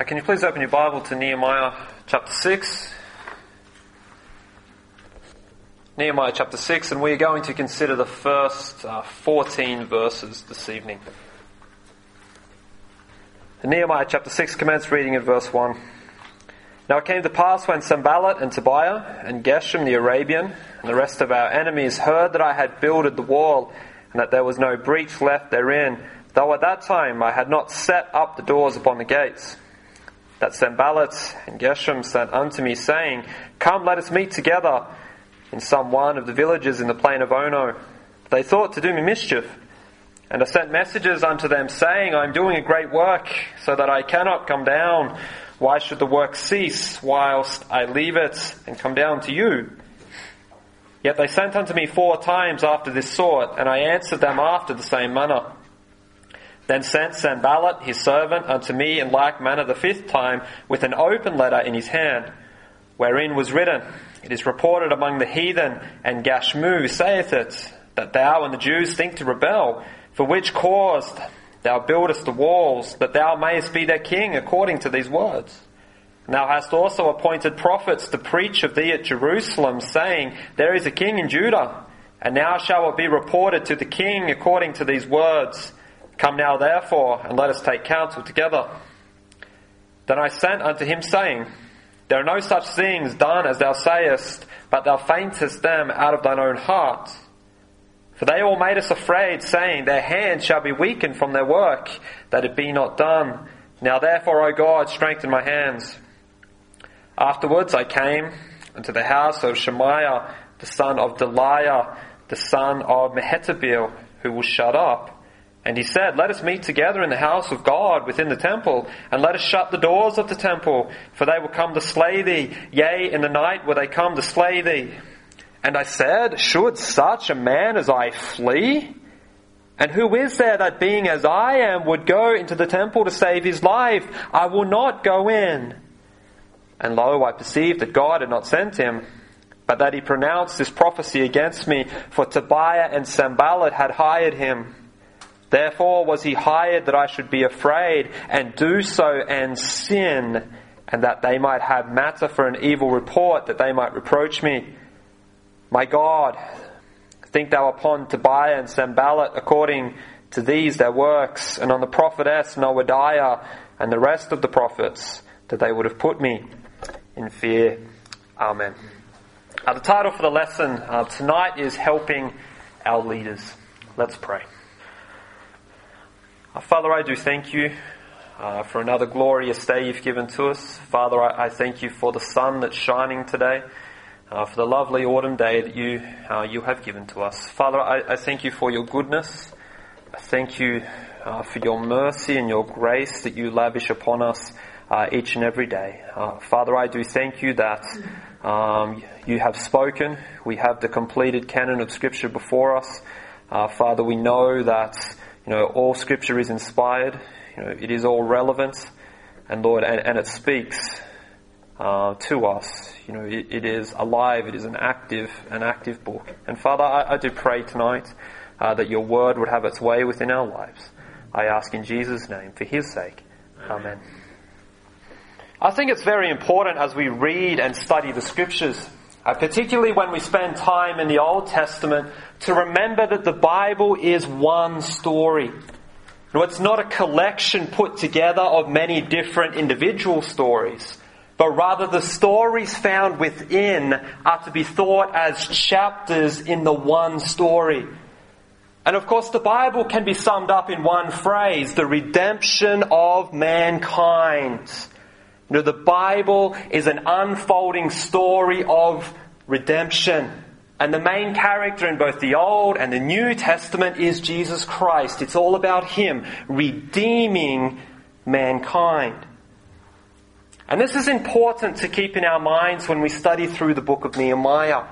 Uh, can you please open your Bible to Nehemiah chapter 6? Nehemiah chapter 6, and we are going to consider the first uh, 14 verses this evening. In Nehemiah chapter 6 commence reading at verse 1. Now it came to pass when Sanballat and Tobiah and Geshem the Arabian and the rest of our enemies heard that I had builded the wall and that there was no breach left therein, though at that time I had not set up the doors upon the gates. That Sanballat and Geshem sent unto me, saying, Come, let us meet together in some one of the villages in the plain of Ono. They thought to do me mischief. And I sent messages unto them, saying, I am doing a great work, so that I cannot come down. Why should the work cease whilst I leave it and come down to you? Yet they sent unto me four times after this sort, and I answered them after the same manner. Then sent Sanballat his servant unto me in like manner the fifth time, with an open letter in his hand, wherein was written, It is reported among the heathen, and Gashmu saith it, that thou and the Jews think to rebel, for which cause thou buildest the walls, that thou mayest be their king according to these words. And thou hast also appointed prophets to preach of thee at Jerusalem, saying, There is a king in Judah, and now shall it be reported to the king according to these words. Come now therefore, and let us take counsel together. Then I sent unto him, saying, There are no such things done as thou sayest, but thou faintest them out of thine own heart. For they all made us afraid, saying, Their hands shall be weakened from their work, that it be not done. Now therefore, O God, strengthen my hands. Afterwards I came unto the house of Shemaiah, the son of Delaiah, the son of Mehetabeel, who was shut up. And he said, Let us meet together in the house of God within the temple, and let us shut the doors of the temple, for they will come to slay thee. Yea, in the night will they come to slay thee. And I said, Should such a man as I flee? And who is there that being as I am would go into the temple to save his life? I will not go in. And lo, I perceived that God had not sent him, but that he pronounced this prophecy against me, for Tobiah and Sanballat had hired him. Therefore was he hired that I should be afraid and do so and sin, and that they might have matter for an evil report, that they might reproach me. My God, think thou upon Tobiah and Sanballat according to these their works, and on the prophetess Noadiah and the rest of the prophets, that they would have put me in fear. Amen. Uh, the title for the lesson uh, tonight is Helping Our Leaders. Let's pray. Uh, Father, I do thank you uh, for another glorious day you've given to us. Father, I, I thank you for the sun that's shining today, uh, for the lovely autumn day that you, uh, you have given to us. Father, I, I, thank you for your goodness. I thank you uh, for your mercy and your grace that you lavish upon us uh, each and every day. Father, I do thank you that um, you have spoken. We have the completed canon of Scripture before us. Father, we know that you know, all scripture is inspired. You know, it is all relevant. And Lord, and, and it speaks uh, to us. You know, it, it is alive. It is an active, an active book. And Father, I, I do pray tonight uh, that your word would have its way within our lives. I ask in Jesus' name, for his sake. Amen. I think it's very important as we read and study the scriptures, uh, particularly when we spend time in the Old Testament, to remember that the Bible is one story. It's not a collection put together of many different individual stories, but rather the stories found within are to be thought as chapters in the one story. And of course, the Bible can be summed up in one phrase the redemption of mankind. Know, the Bible is an unfolding story of redemption. And the main character in both the Old and the New Testament is Jesus Christ. It's all about Him redeeming mankind. And this is important to keep in our minds when we study through the book of Nehemiah.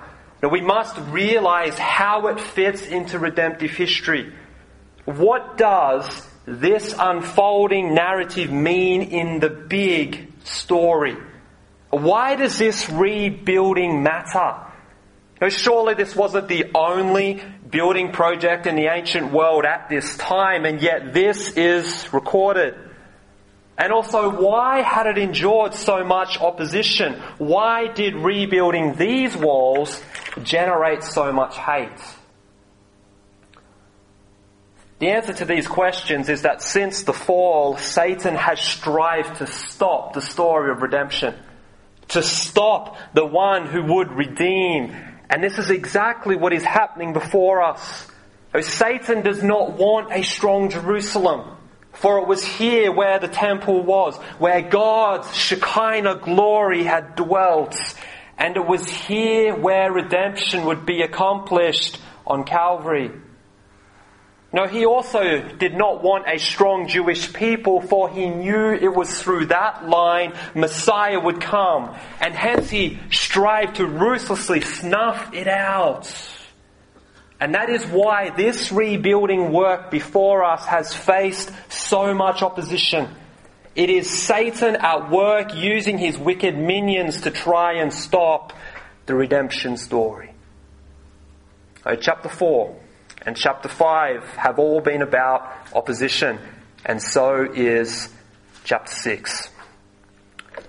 Now we must realize how it fits into redemptive history. What does this unfolding narrative mean in the big story? Why does this rebuilding matter? Now, surely this wasn't the only building project in the ancient world at this time, and yet this is recorded. And also, why had it endured so much opposition? Why did rebuilding these walls generate so much hate? The answer to these questions is that since the fall, Satan has strived to stop the story of redemption, to stop the one who would redeem. And this is exactly what is happening before us. Satan does not want a strong Jerusalem. For it was here where the temple was, where God's Shekinah glory had dwelt. And it was here where redemption would be accomplished on Calvary. No, he also did not want a strong Jewish people, for he knew it was through that line Messiah would come. And hence he strived to ruthlessly snuff it out. And that is why this rebuilding work before us has faced so much opposition. It is Satan at work using his wicked minions to try and stop the redemption story. So chapter 4 and chapter 5 have all been about opposition, and so is chapter 6.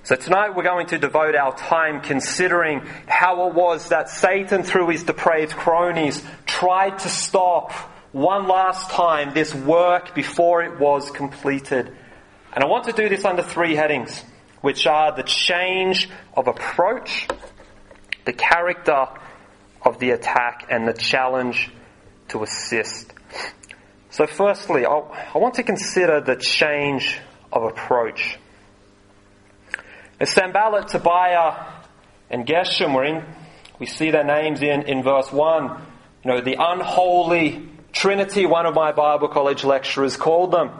So tonight we're going to devote our time considering how it was that Satan, through his depraved cronies, tried to stop one last time this work before it was completed. And I want to do this under three headings, which are the change of approach, the character of the attack, and the challenge to assist. So firstly, I want to consider the change of approach. As Sanballat, Tobiah, and Geshem were in, we see their names in, in verse 1. You know, the unholy Trinity, one of my Bible college lecturers called them.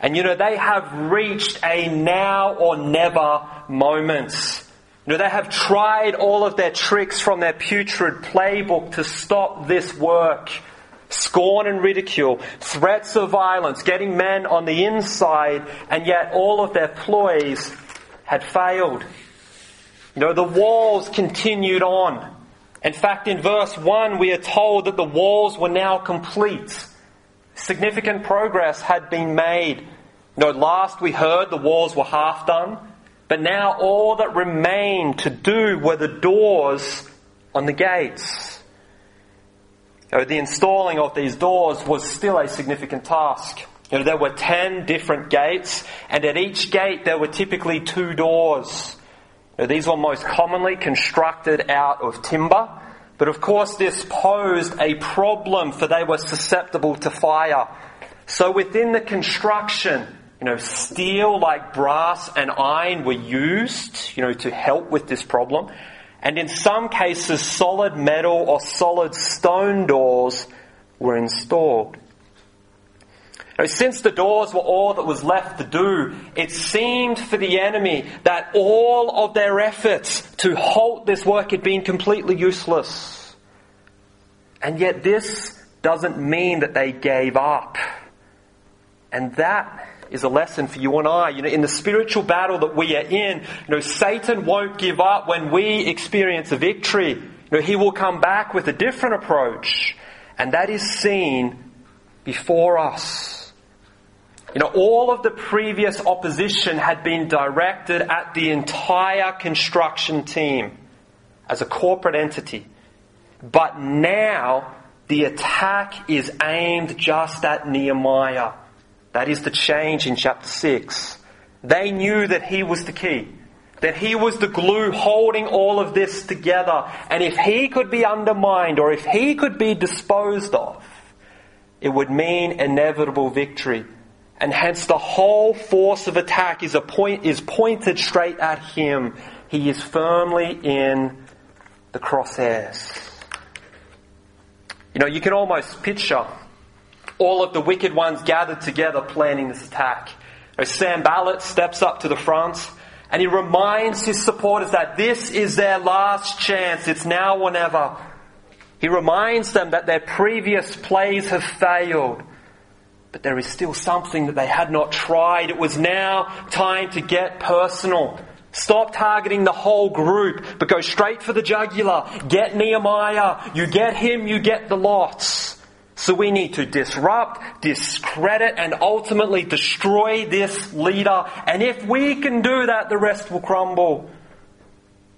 And you know, they have reached a now or never moment. You know, they have tried all of their tricks from their putrid playbook to stop this work. Scorn and ridicule, threats of violence, getting men on the inside, and yet all of their ploys had failed. You know, the walls continued on. In fact, in verse 1, we are told that the walls were now complete. Significant progress had been made. You know, last we heard the walls were half done, but now all that remained to do were the doors on the gates. You know, the installing of these doors was still a significant task. You know, there were ten different gates, and at each gate there were typically two doors. You know, these were most commonly constructed out of timber, but of course this posed a problem for they were susceptible to fire. So within the construction, you know, steel like brass and iron were used, you know, to help with this problem. And in some cases, solid metal or solid stone doors were installed. Now, since the doors were all that was left to do, it seemed for the enemy that all of their efforts to halt this work had been completely useless. And yet this doesn't mean that they gave up. And that is a lesson for you and I. You know, in the spiritual battle that we are in, you know, Satan won't give up when we experience a victory. You know, he will come back with a different approach. And that is seen before us. You know, all of the previous opposition had been directed at the entire construction team as a corporate entity. But now the attack is aimed just at Nehemiah. That is the change in chapter 6. They knew that he was the key. That he was the glue holding all of this together. And if he could be undermined or if he could be disposed of, it would mean inevitable victory and hence the whole force of attack is, point, is pointed straight at him. He is firmly in the crosshairs. You know, you can almost picture all of the wicked ones gathered together planning this attack. Sanballat steps up to the front and he reminds his supporters that this is their last chance. It's now or never. He reminds them that their previous plays have failed. But there is still something that they had not tried. It was now time to get personal. Stop targeting the whole group, but go straight for the jugular. Get Nehemiah. You get him, you get the lots. So we need to disrupt, discredit, and ultimately destroy this leader. And if we can do that, the rest will crumble.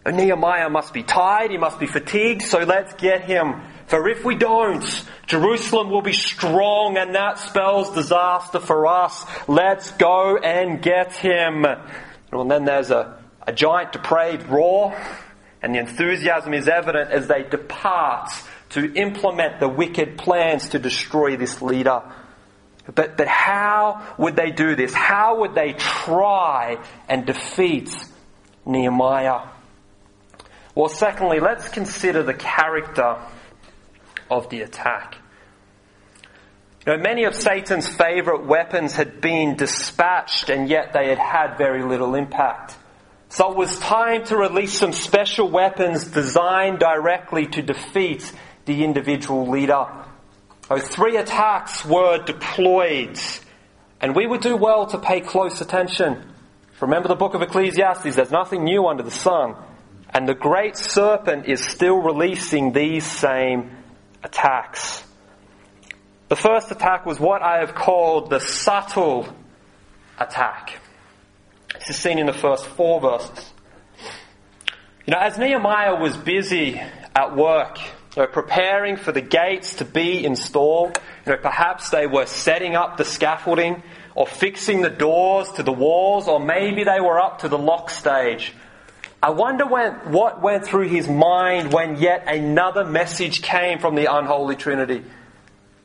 Nehemiah must be tired, he must be fatigued, so let's get him. For if we don't, Jerusalem will be strong and that spells disaster for us. Let's go and get him. And then there's a, a giant depraved roar, and the enthusiasm is evident as they depart to implement the wicked plans to destroy this leader. But, but how would they do this? How would they try and defeat Nehemiah? Well, secondly, let's consider the character of the attack. You know, many of Satan's favorite weapons had been dispatched and yet they had had very little impact. So it was time to release some special weapons designed directly to defeat the individual leader. Those three attacks were deployed, and we would do well to pay close attention. Remember the book of Ecclesiastes, there's nothing new under the sun. And the great serpent is still releasing these same attacks. The first attack was what I have called the subtle attack. This is seen in the first four verses. You know, as Nehemiah was busy at work, you know, preparing for the gates to be installed, you know, perhaps they were setting up the scaffolding or fixing the doors to the walls, or maybe they were up to the lock stage I wonder when, what went through his mind when yet another message came from the unholy Trinity. You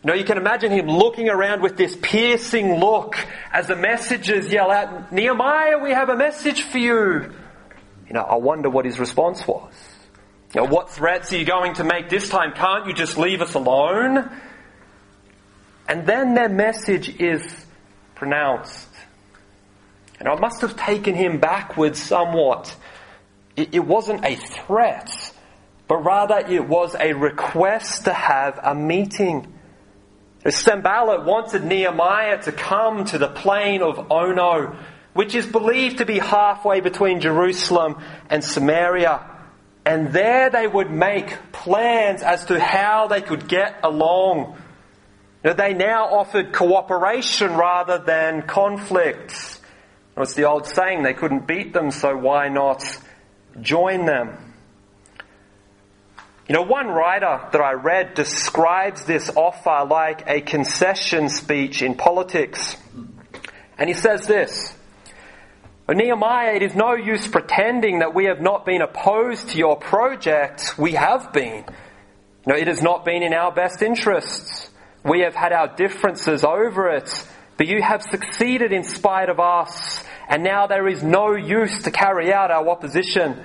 know, you can imagine him looking around with this piercing look as the messengers yell out, Nehemiah, we have a message for you. You know, I wonder what his response was. What threats are you going to make this time? Can't you just leave us alone? And then their message is pronounced. And I must have taken him backwards somewhat it, wasn't a threat, but rather it was a request to have a meeting. Sanballat wanted Nehemiah to come to the plain of Ono, which is believed to be halfway between Jerusalem and Samaria. And there they would make plans as to how they could get along. Now, they now offered cooperation rather than conflict. It's the old saying, they couldn't beat them, so why not join them. You know, one writer that I read describes this offer like a concession speech in politics. And he says this Nehemiah, it is no use pretending that we have not been opposed to your project. We have been. Know, it has not been in our best interests. We have had our differences over it, but you have succeeded in spite of us and now there is no use to carry out our opposition.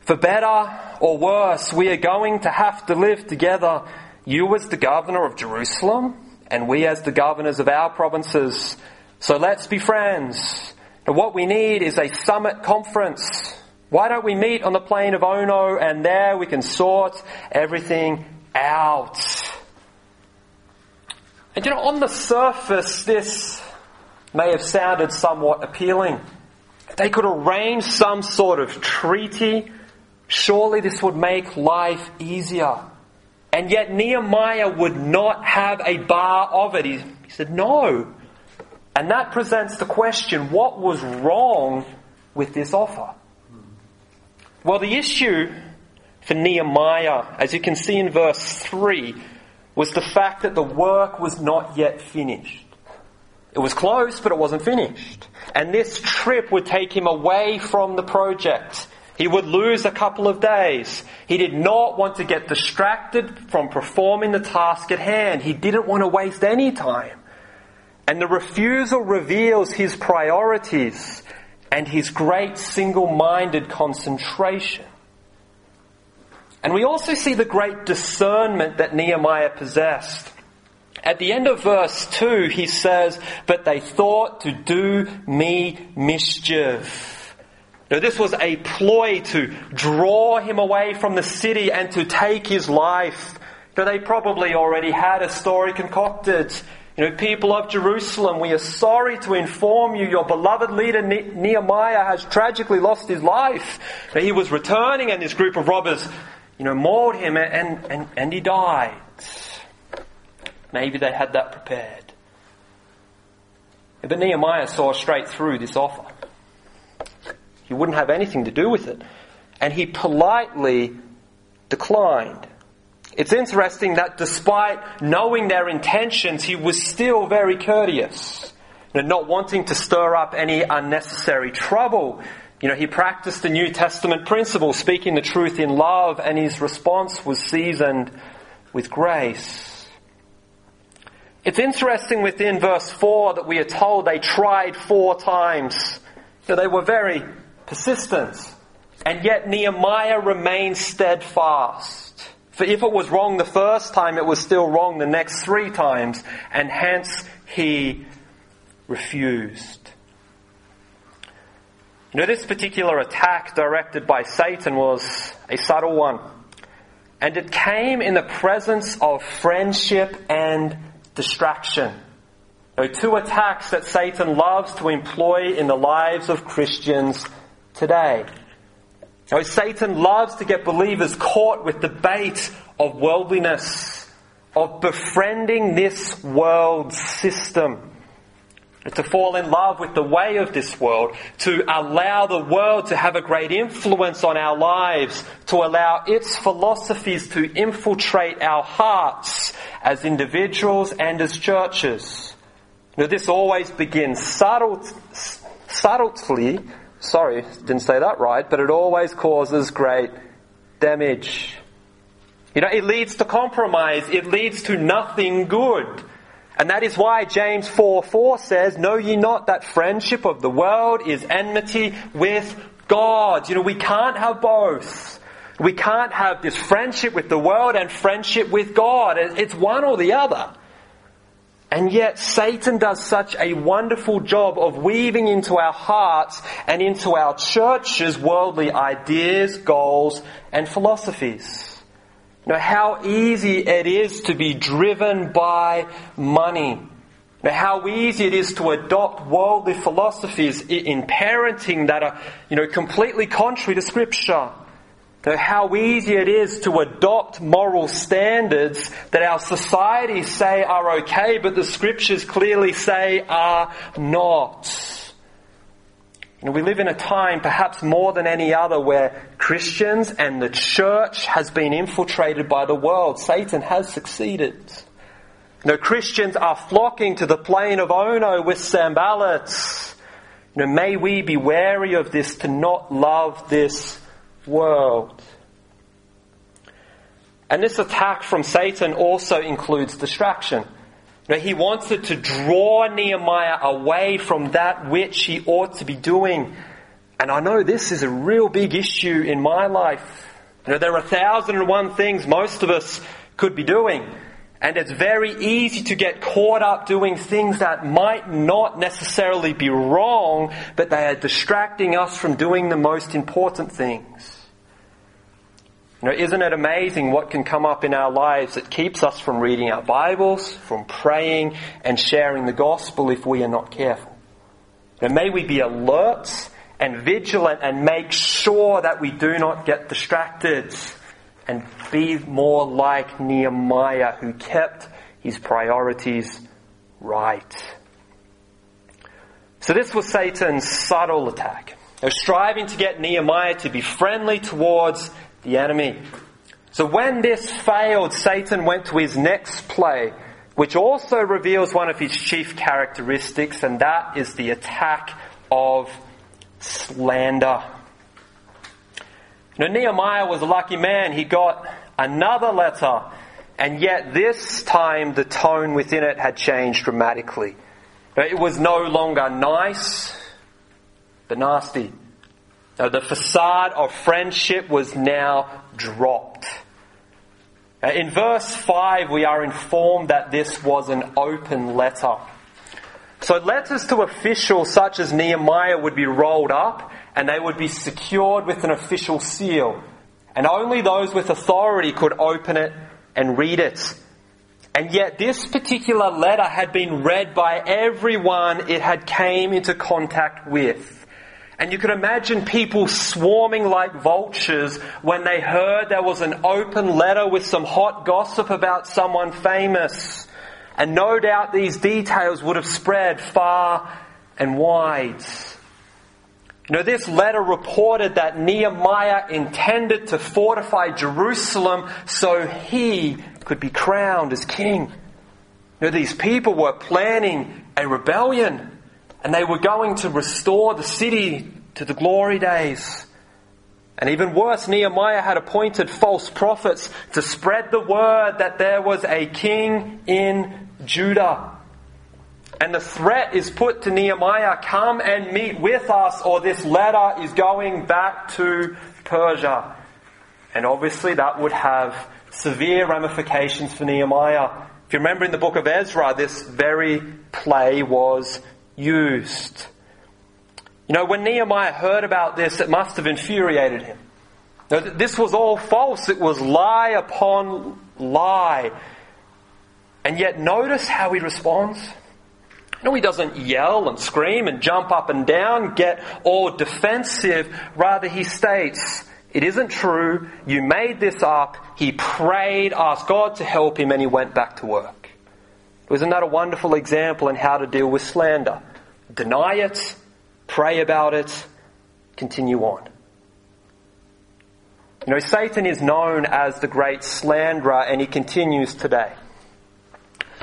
For better or worse, we are going to have to live together, you as the governor of Jerusalem, and we as the governors of our provinces. So let's be friends. And what we need is a summit conference. Why don't we meet on the plain of Ono and there we can sort everything out? And you know, on the surface, this may have sounded somewhat appealing. They could arrange some sort of treaty. Surely this would make life easier. And yet Nehemiah would not have a bar of it. He, he said, no. And that presents the question, what was wrong with this offer? Well, the issue for Nehemiah, as you can see in verse 3, was the fact that the work was not yet finished. It was close, but it wasn't finished. And this trip would take him away from the project. He would lose a couple of days. He did not want to get distracted from performing the task at hand. He didn't want to waste any time. And the refusal reveals his priorities and his great single-minded concentration. And we also see the great discernment that Nehemiah possessed. At the end of verse 2, he says, But they thought to do me mischief. Now, this was a ploy to draw him away from the city and to take his life. Now, they probably already had a story concocted. You know, people of Jerusalem, we are sorry to inform you your beloved leader Nehemiah has tragically lost his life. He was returning and this group of robbers, you know, mauled him and, and, and he died. Maybe they had that prepared. But Nehemiah saw straight through this offer. He wouldn't have anything to do with it. And he politely declined. It's interesting that despite knowing their intentions, he was still very courteous. You know, not wanting to stir up any unnecessary trouble. You know, he practiced the New Testament principle, speaking the truth in love, and his response was seasoned with grace. It's interesting within verse 4 that we are told they tried four times. So they were very persistent. And yet Nehemiah remained steadfast. For if it was wrong the first time, it was still wrong the next three times, and hence he refused. You know, this particular attack directed by Satan was a subtle one. And it came in the presence of friendship and distraction. There are two attacks that Satan loves to employ in the lives of Christians today. Now, Satan loves to get believers caught with the bait of worldliness, of befriending this world system. To fall in love with the way of this world, to allow the world to have a great influence on our lives, to allow its philosophies to infiltrate our hearts as individuals and as churches. Now, this always begins subtle, subtly Sorry, didn't say that right, but it always causes great damage. You know, it leads to compromise. It leads to nothing good. And that is why James 4 4 says, Know ye not that friendship of the world is enmity with God? You know, we can't have both. We can't have this friendship with the world and friendship with God. It's one or the other. And yet Satan does such a wonderful job of weaving into our hearts and into our churches worldly ideas, goals, and philosophies. You know, how easy it is to be driven by money. Know, how easy it is to adopt worldly philosophies in parenting that are, you know, completely contrary to scripture how easy it is to adopt moral standards that our societies say are okay, but the scriptures clearly say are not. Know, we live in a time, perhaps more than any other, where Christians and the church has been infiltrated by the world. Satan has succeeded. You know, Christians are flocking to the plain of Ono with Sanballats. You know, may we be wary of this to not love this world. And this attack from Satan also includes distraction. Know, he wanted to draw Nehemiah away from that which he ought to be doing. And I know this is a real big issue in my life. You know, there are a thousand and one things most of us could be doing. And it's very easy to get caught up doing things that might not necessarily be wrong, but they are distracting us from doing the most important things. Isn't it amazing what can come up in our lives that keeps us from reading our Bibles, from praying and sharing the gospel if we are not careful? And may we be alert and vigilant and make sure that we do not get distracted and be more like Nehemiah who kept his priorities right. So this was Satan's subtle attack. They're striving to get Nehemiah to be friendly towards the enemy. So when this failed, Satan went to his next play, which also reveals one of his chief characteristics, and that is the attack of slander. Now, Nehemiah was a lucky man. He got another letter, and yet this time the tone within it had changed dramatically. It was no longer nice, but nasty. Uh, the facade of friendship was now dropped. Uh, in verse 5, we are informed that this was an open letter. So letters to officials such as Nehemiah would be rolled up and they would be secured with an official seal. And only those with authority could open it and read it. And yet this particular letter had been read by everyone it had came into contact with. And you could imagine people swarming like vultures when they heard there was an open letter with some hot gossip about someone famous. And no doubt these details would have spread far and wide. You know, this letter reported that Nehemiah intended to fortify Jerusalem so he could be crowned as king. You know, these people were planning a rebellion and they were going to restore the city to the glory days. And even worse, Nehemiah had appointed false prophets to spread the word that there was a king in Judah. And the threat is put to Nehemiah come and meet with us, or this letter is going back to Persia. And obviously, that would have severe ramifications for Nehemiah. If you remember in the book of Ezra, this very play was used. You know, when Nehemiah heard about this, it must have infuriated him. This was all false. It was lie upon lie. And yet, notice how he responds. No, he doesn't yell and scream and jump up and down, get all defensive. Rather, he states, It isn't true. You made this up. He prayed, asked God to help him, and he went back to work. Isn't that a wonderful example in how to deal with slander? Deny it, pray about it, continue on. You know, Satan is known as the great slanderer, and he continues today.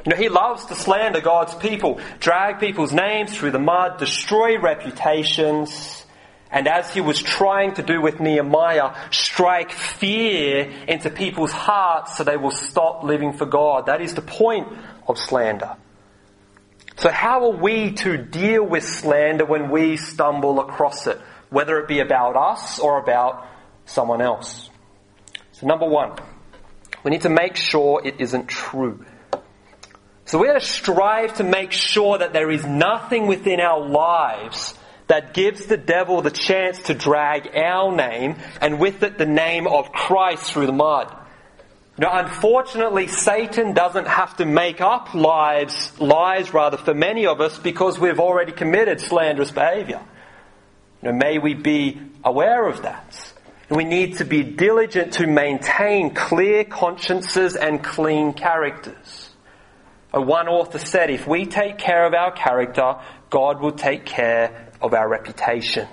You know, he loves to slander God's people, drag people's names through the mud, destroy reputations, and as he was trying to do with Nehemiah, strike fear into people's hearts so they will stop living for God. That is the point of slander. So how are we to deal with slander when we stumble across it, whether it be about us or about someone else? So number one, we need to make sure it isn't true. So we have to strive to make sure that there is nothing within our lives that gives the devil the chance to drag our name and with it the name of Christ through the mud. Know, unfortunately, Satan doesn't have to make up lies, lies rather for many of us because we've already committed slanderous behavior. Know, may we be aware of that. We need to be diligent to maintain clear consciences and clean characters. One author said, if we take care of our character, God will take care of our reputation.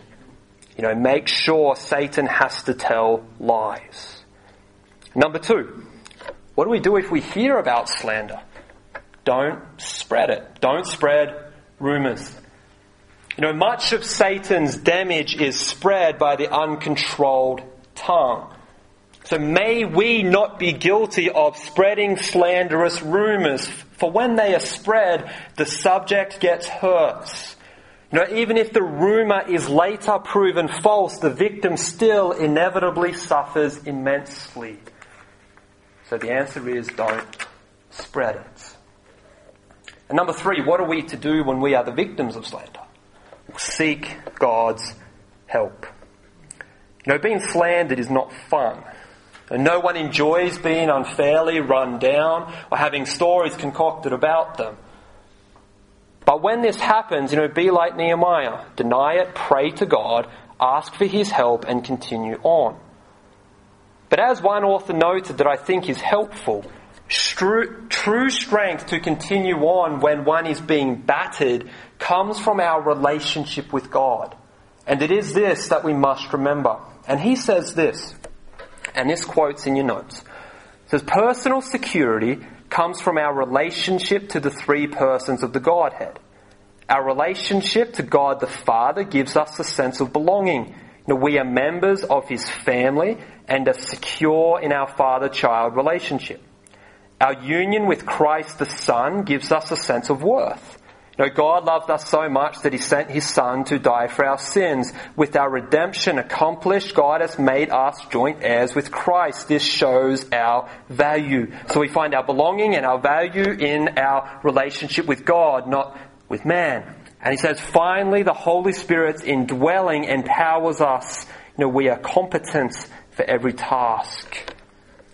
You know, make sure Satan has to tell lies. Number two, what do we do if we hear about slander? Don't spread it. Don't spread rumors. You know, much of Satan's damage is spread by the uncontrolled tongue. So may we not be guilty of spreading slanderous rumors, for when they are spread, the subject gets hurt. You know, even if the rumor is later proven false, the victim still inevitably suffers immensely. So the answer is don't spread it. And number three, what are we to do when we are the victims of slander? Seek God's help. You know, being slandered is not fun. And no one enjoys being unfairly run down or having stories concocted about them. But when this happens, you know, be like Nehemiah. Deny it, pray to God, ask for his help, and continue on. But as one author noted that I think is helpful, true strength to continue on when one is being battered comes from our relationship with God. And it is this that we must remember. And he says this and this quote's in your notes. It says, personal security comes from our relationship to the three persons of the Godhead. Our relationship to God the Father gives us a sense of belonging. Know, we are members of His family and are secure in our father-child relationship. Our union with Christ the Son gives us a sense of worth. You know, God loved us so much that He sent His Son to die for our sins. With our redemption accomplished, God has made us joint heirs with Christ. This shows our value. So we find our belonging and our value in our relationship with God, not with man. And He says, finally, the Holy Spirit's indwelling empowers us. You know, we are competent for every task.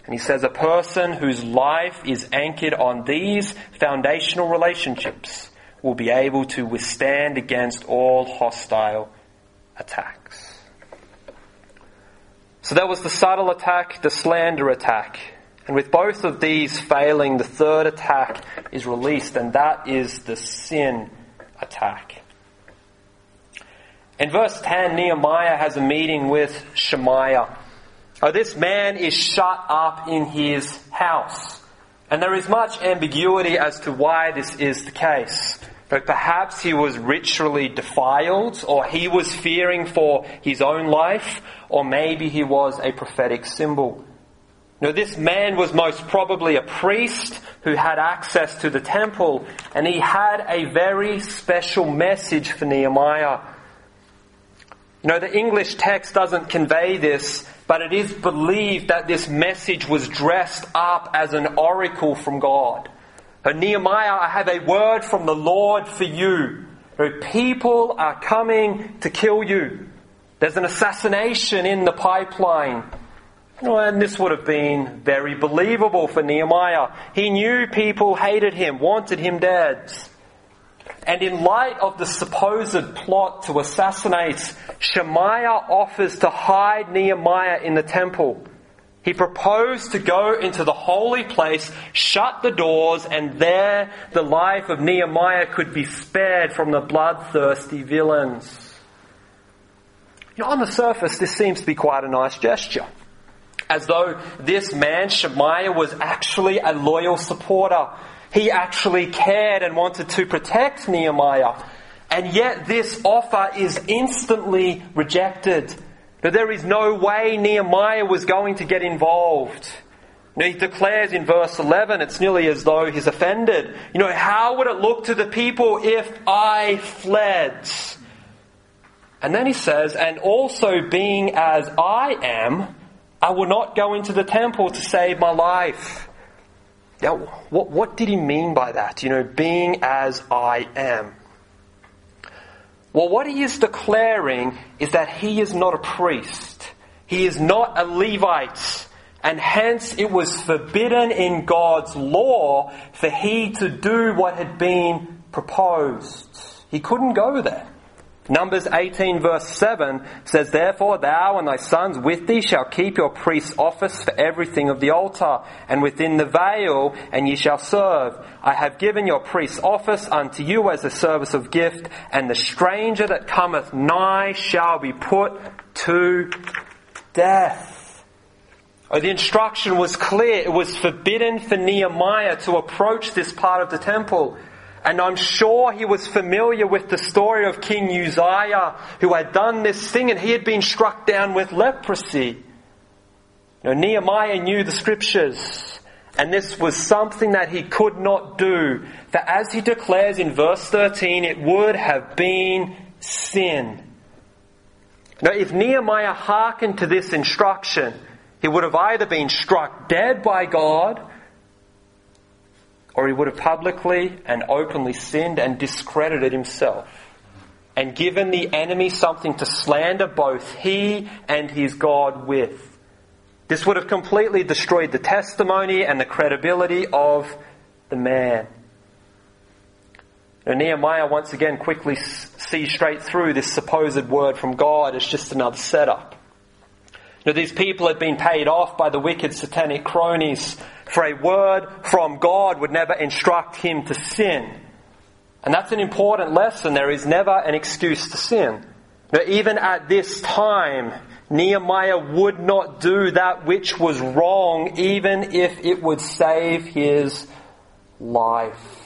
And he says, a person whose life is anchored on these foundational relationships will be able to withstand against all hostile attacks. So that was the subtle attack, the slander attack. And with both of these failing, the third attack is released, and that is the sin attack. In verse 10, Nehemiah has a meeting with Shemaiah. Oh, this man is shut up in his house. And there is much ambiguity as to why this is the case. But perhaps he was ritually defiled, or he was fearing for his own life, or maybe he was a prophetic symbol. Now, this man was most probably a priest who had access to the temple, and he had a very special message for Nehemiah. You know, the English text doesn't convey this, but it is believed that this message was dressed up as an oracle from God. And Nehemiah, I have a word from the Lord for you. People are coming to kill you. There's an assassination in the pipeline. And this would have been very believable for Nehemiah. He knew people hated him, wanted him dead. And in light of the supposed plot to assassinate, Shemaiah offers to hide Nehemiah in the temple. He proposed to go into the holy place, shut the doors, and there the life of Nehemiah could be spared from the bloodthirsty villains. You know, on the surface, this seems to be quite a nice gesture as though this man, Shemaiah, was actually a loyal supporter. He actually cared and wanted to protect Nehemiah. And yet this offer is instantly rejected. But there is no way Nehemiah was going to get involved. He declares in verse 11, it's nearly as though he's offended. You know, how would it look to the people if I fled? And then he says, and also being as I am, I will not go into the temple to save my life. Now, what, what did he mean by that? You know, being as I am. Well, what he is declaring is that he is not a priest. He is not a Levite. And hence it was forbidden in God's law for he to do what had been proposed. He couldn't go there. Numbers 18 verse 7 says, Therefore thou and thy sons with thee shall keep your priest's office for everything of the altar, and within the veil, and ye shall serve. I have given your priest's office unto you as a service of gift, and the stranger that cometh nigh shall be put to death. Oh, the instruction was clear. It was forbidden for Nehemiah to approach this part of the temple. And I'm sure he was familiar with the story of King Uzziah who had done this thing and he had been struck down with leprosy. Now, Nehemiah knew the scriptures and this was something that he could not do. For as he declares in verse 13, it would have been sin. Now, if Nehemiah hearkened to this instruction, he would have either been struck dead by God or he would have publicly and openly sinned and discredited himself and given the enemy something to slander both he and his God with. This would have completely destroyed the testimony and the credibility of the man. Nehemiah once again quickly sees straight through this supposed word from God as just another setup. Now, these people had been paid off by the wicked satanic cronies for a word from God would never instruct him to sin. And that's an important lesson. There is never an excuse to sin. But even at this time, Nehemiah would not do that which was wrong, even if it would save his life.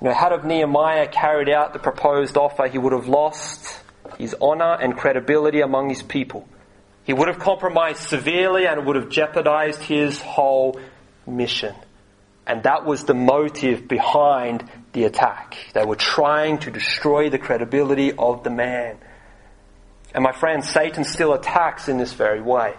Know, had of Nehemiah carried out the proposed offer, he would have lost his honor and credibility among his people. He would have compromised severely and it would have jeopardized his whole mission. And that was the motive behind the attack. They were trying to destroy the credibility of the man. And my friends, Satan still attacks in this very way.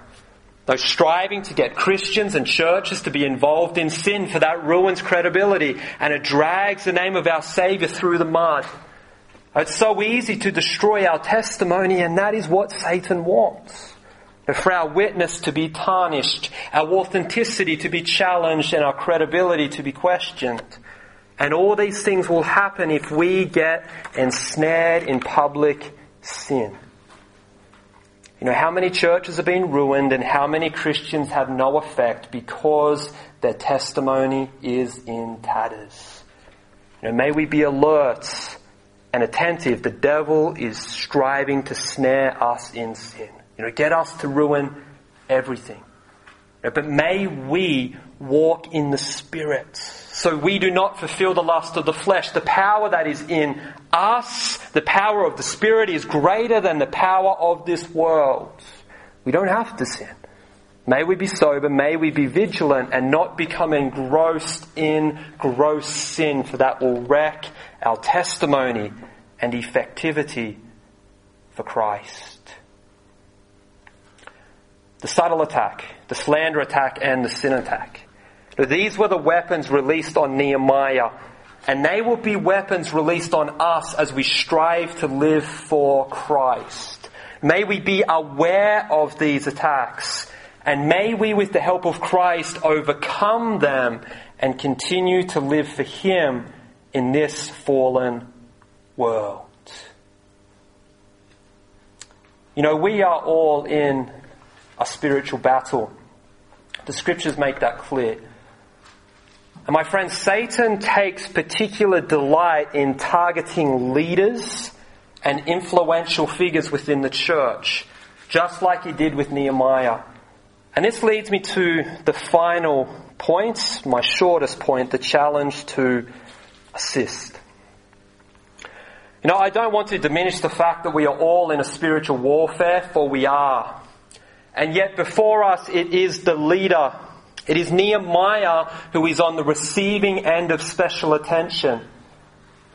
Though striving to get Christians and churches to be involved in sin, for that ruins credibility and it drags the name of our Savior through the mud. It's so easy to destroy our testimony, and that is what Satan wants for our witness to be tarnished, our authenticity to be challenged, and our credibility to be questioned. And all these things will happen if we get ensnared in public sin. You know, how many churches have been ruined and how many Christians have no effect because their testimony is in tatters. You know, may we be alert and attentive. The devil is striving to snare us in sin. You know, get us to ruin everything. But may we walk in the Spirit so we do not fulfill the lust of the flesh. The power that is in us, the power of the Spirit, is greater than the power of this world. We don't have to sin. May we be sober, may we be vigilant and not become engrossed in gross sin, for that will wreck our testimony and effectivity for Christ. The subtle attack, the slander attack, and the sin attack. These were the weapons released on Nehemiah, and they will be weapons released on us as we strive to live for Christ. May we be aware of these attacks, and may we, with the help of Christ, overcome them and continue to live for Him in this fallen world. You know, we are all in a spiritual battle. The scriptures make that clear. And my friends, Satan takes particular delight in targeting leaders and influential figures within the church, just like he did with Nehemiah. And this leads me to the final point, my shortest point, the challenge to assist. You know, I don't want to diminish the fact that we are all in a spiritual warfare, for we are. And yet before us it is the leader it is Nehemiah who is on the receiving end of special attention.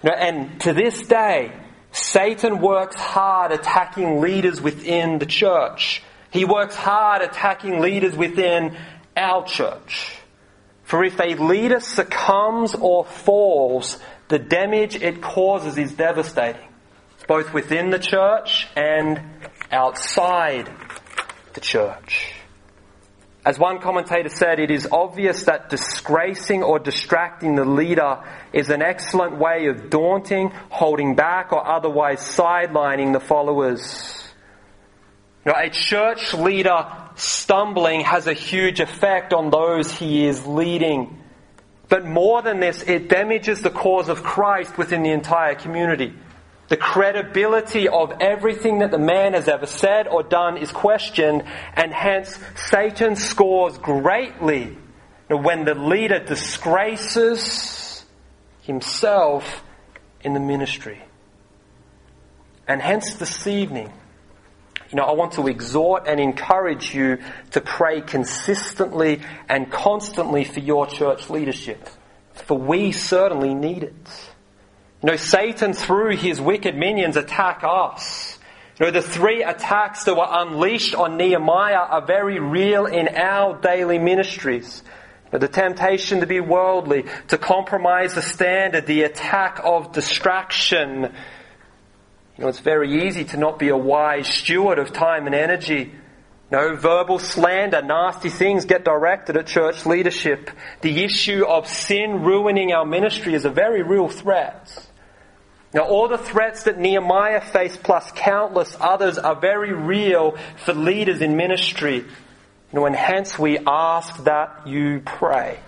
And to this day, Satan works hard attacking leaders within the church. He works hard attacking leaders within our church. For if a leader succumbs or falls, the damage it causes is devastating, both within the church and outside the church. As one commentator said, it is obvious that disgracing or distracting the leader is an excellent way of daunting, holding back, or otherwise sidelining the followers. A church leader stumbling has a huge effect on those he is leading. But more than this, it damages the cause of Christ within the entire community. The credibility of everything that the man has ever said or done is questioned, and hence Satan scores greatly when the leader disgraces himself in the ministry. And hence this evening, you know, I want to exhort and encourage you to pray consistently and constantly for your church leadership. For we certainly need it. You know, Satan through his wicked minions attack us. You know, the three attacks that were unleashed on Nehemiah are very real in our daily ministries. The temptation to be worldly, to compromise the standard, the attack of distraction. You know, it's very easy to not be a wise steward of time and energy. No verbal slander, nasty things get directed at church leadership. The issue of sin ruining our ministry is a very real threat. Now, all the threats that Nehemiah faced, plus countless others, are very real for leaders in ministry. You know, and hence we ask that you pray.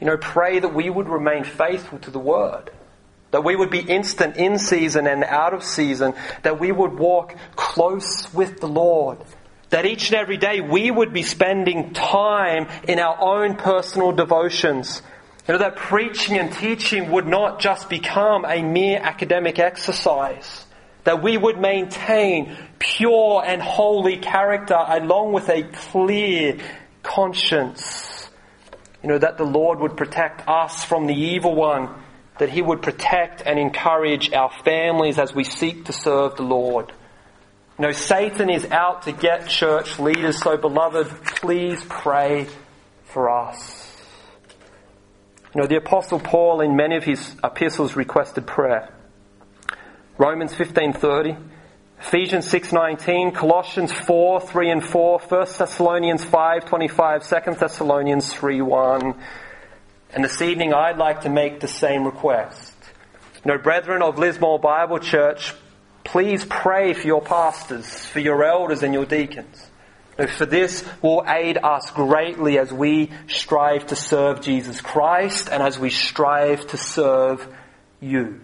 You know, pray that we would remain faithful to the word. That we would be instant in season and out of season. That we would walk close with the Lord. That each and every day we would be spending time in our own personal devotions you know, that preaching and teaching would not just become a mere academic exercise. That we would maintain pure and holy character along with a clear conscience. You know, that the Lord would protect us from the evil one. That He would protect and encourage our families as we seek to serve the Lord. Know, Satan is out to get church leaders, so beloved, please pray for us. You know, the Apostle Paul in many of his epistles requested prayer. Romans 15.30, Ephesians 6.19, Colossians 4, 3 and 4, 1 Thessalonians 5.25, 2 Thessalonians 3.1. And this evening I'd like to make the same request. You know, brethren of Lismore Bible Church, Please pray for your pastors, for your elders and your deacons. For this will aid us greatly as we strive to serve Jesus Christ and as we strive to serve you.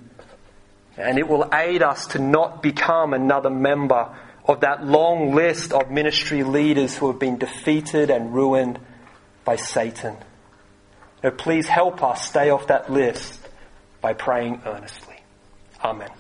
And it will aid us to not become another member of that long list of ministry leaders who have been defeated and ruined by Satan. Now, please help us stay off that list by praying earnestly. Amen.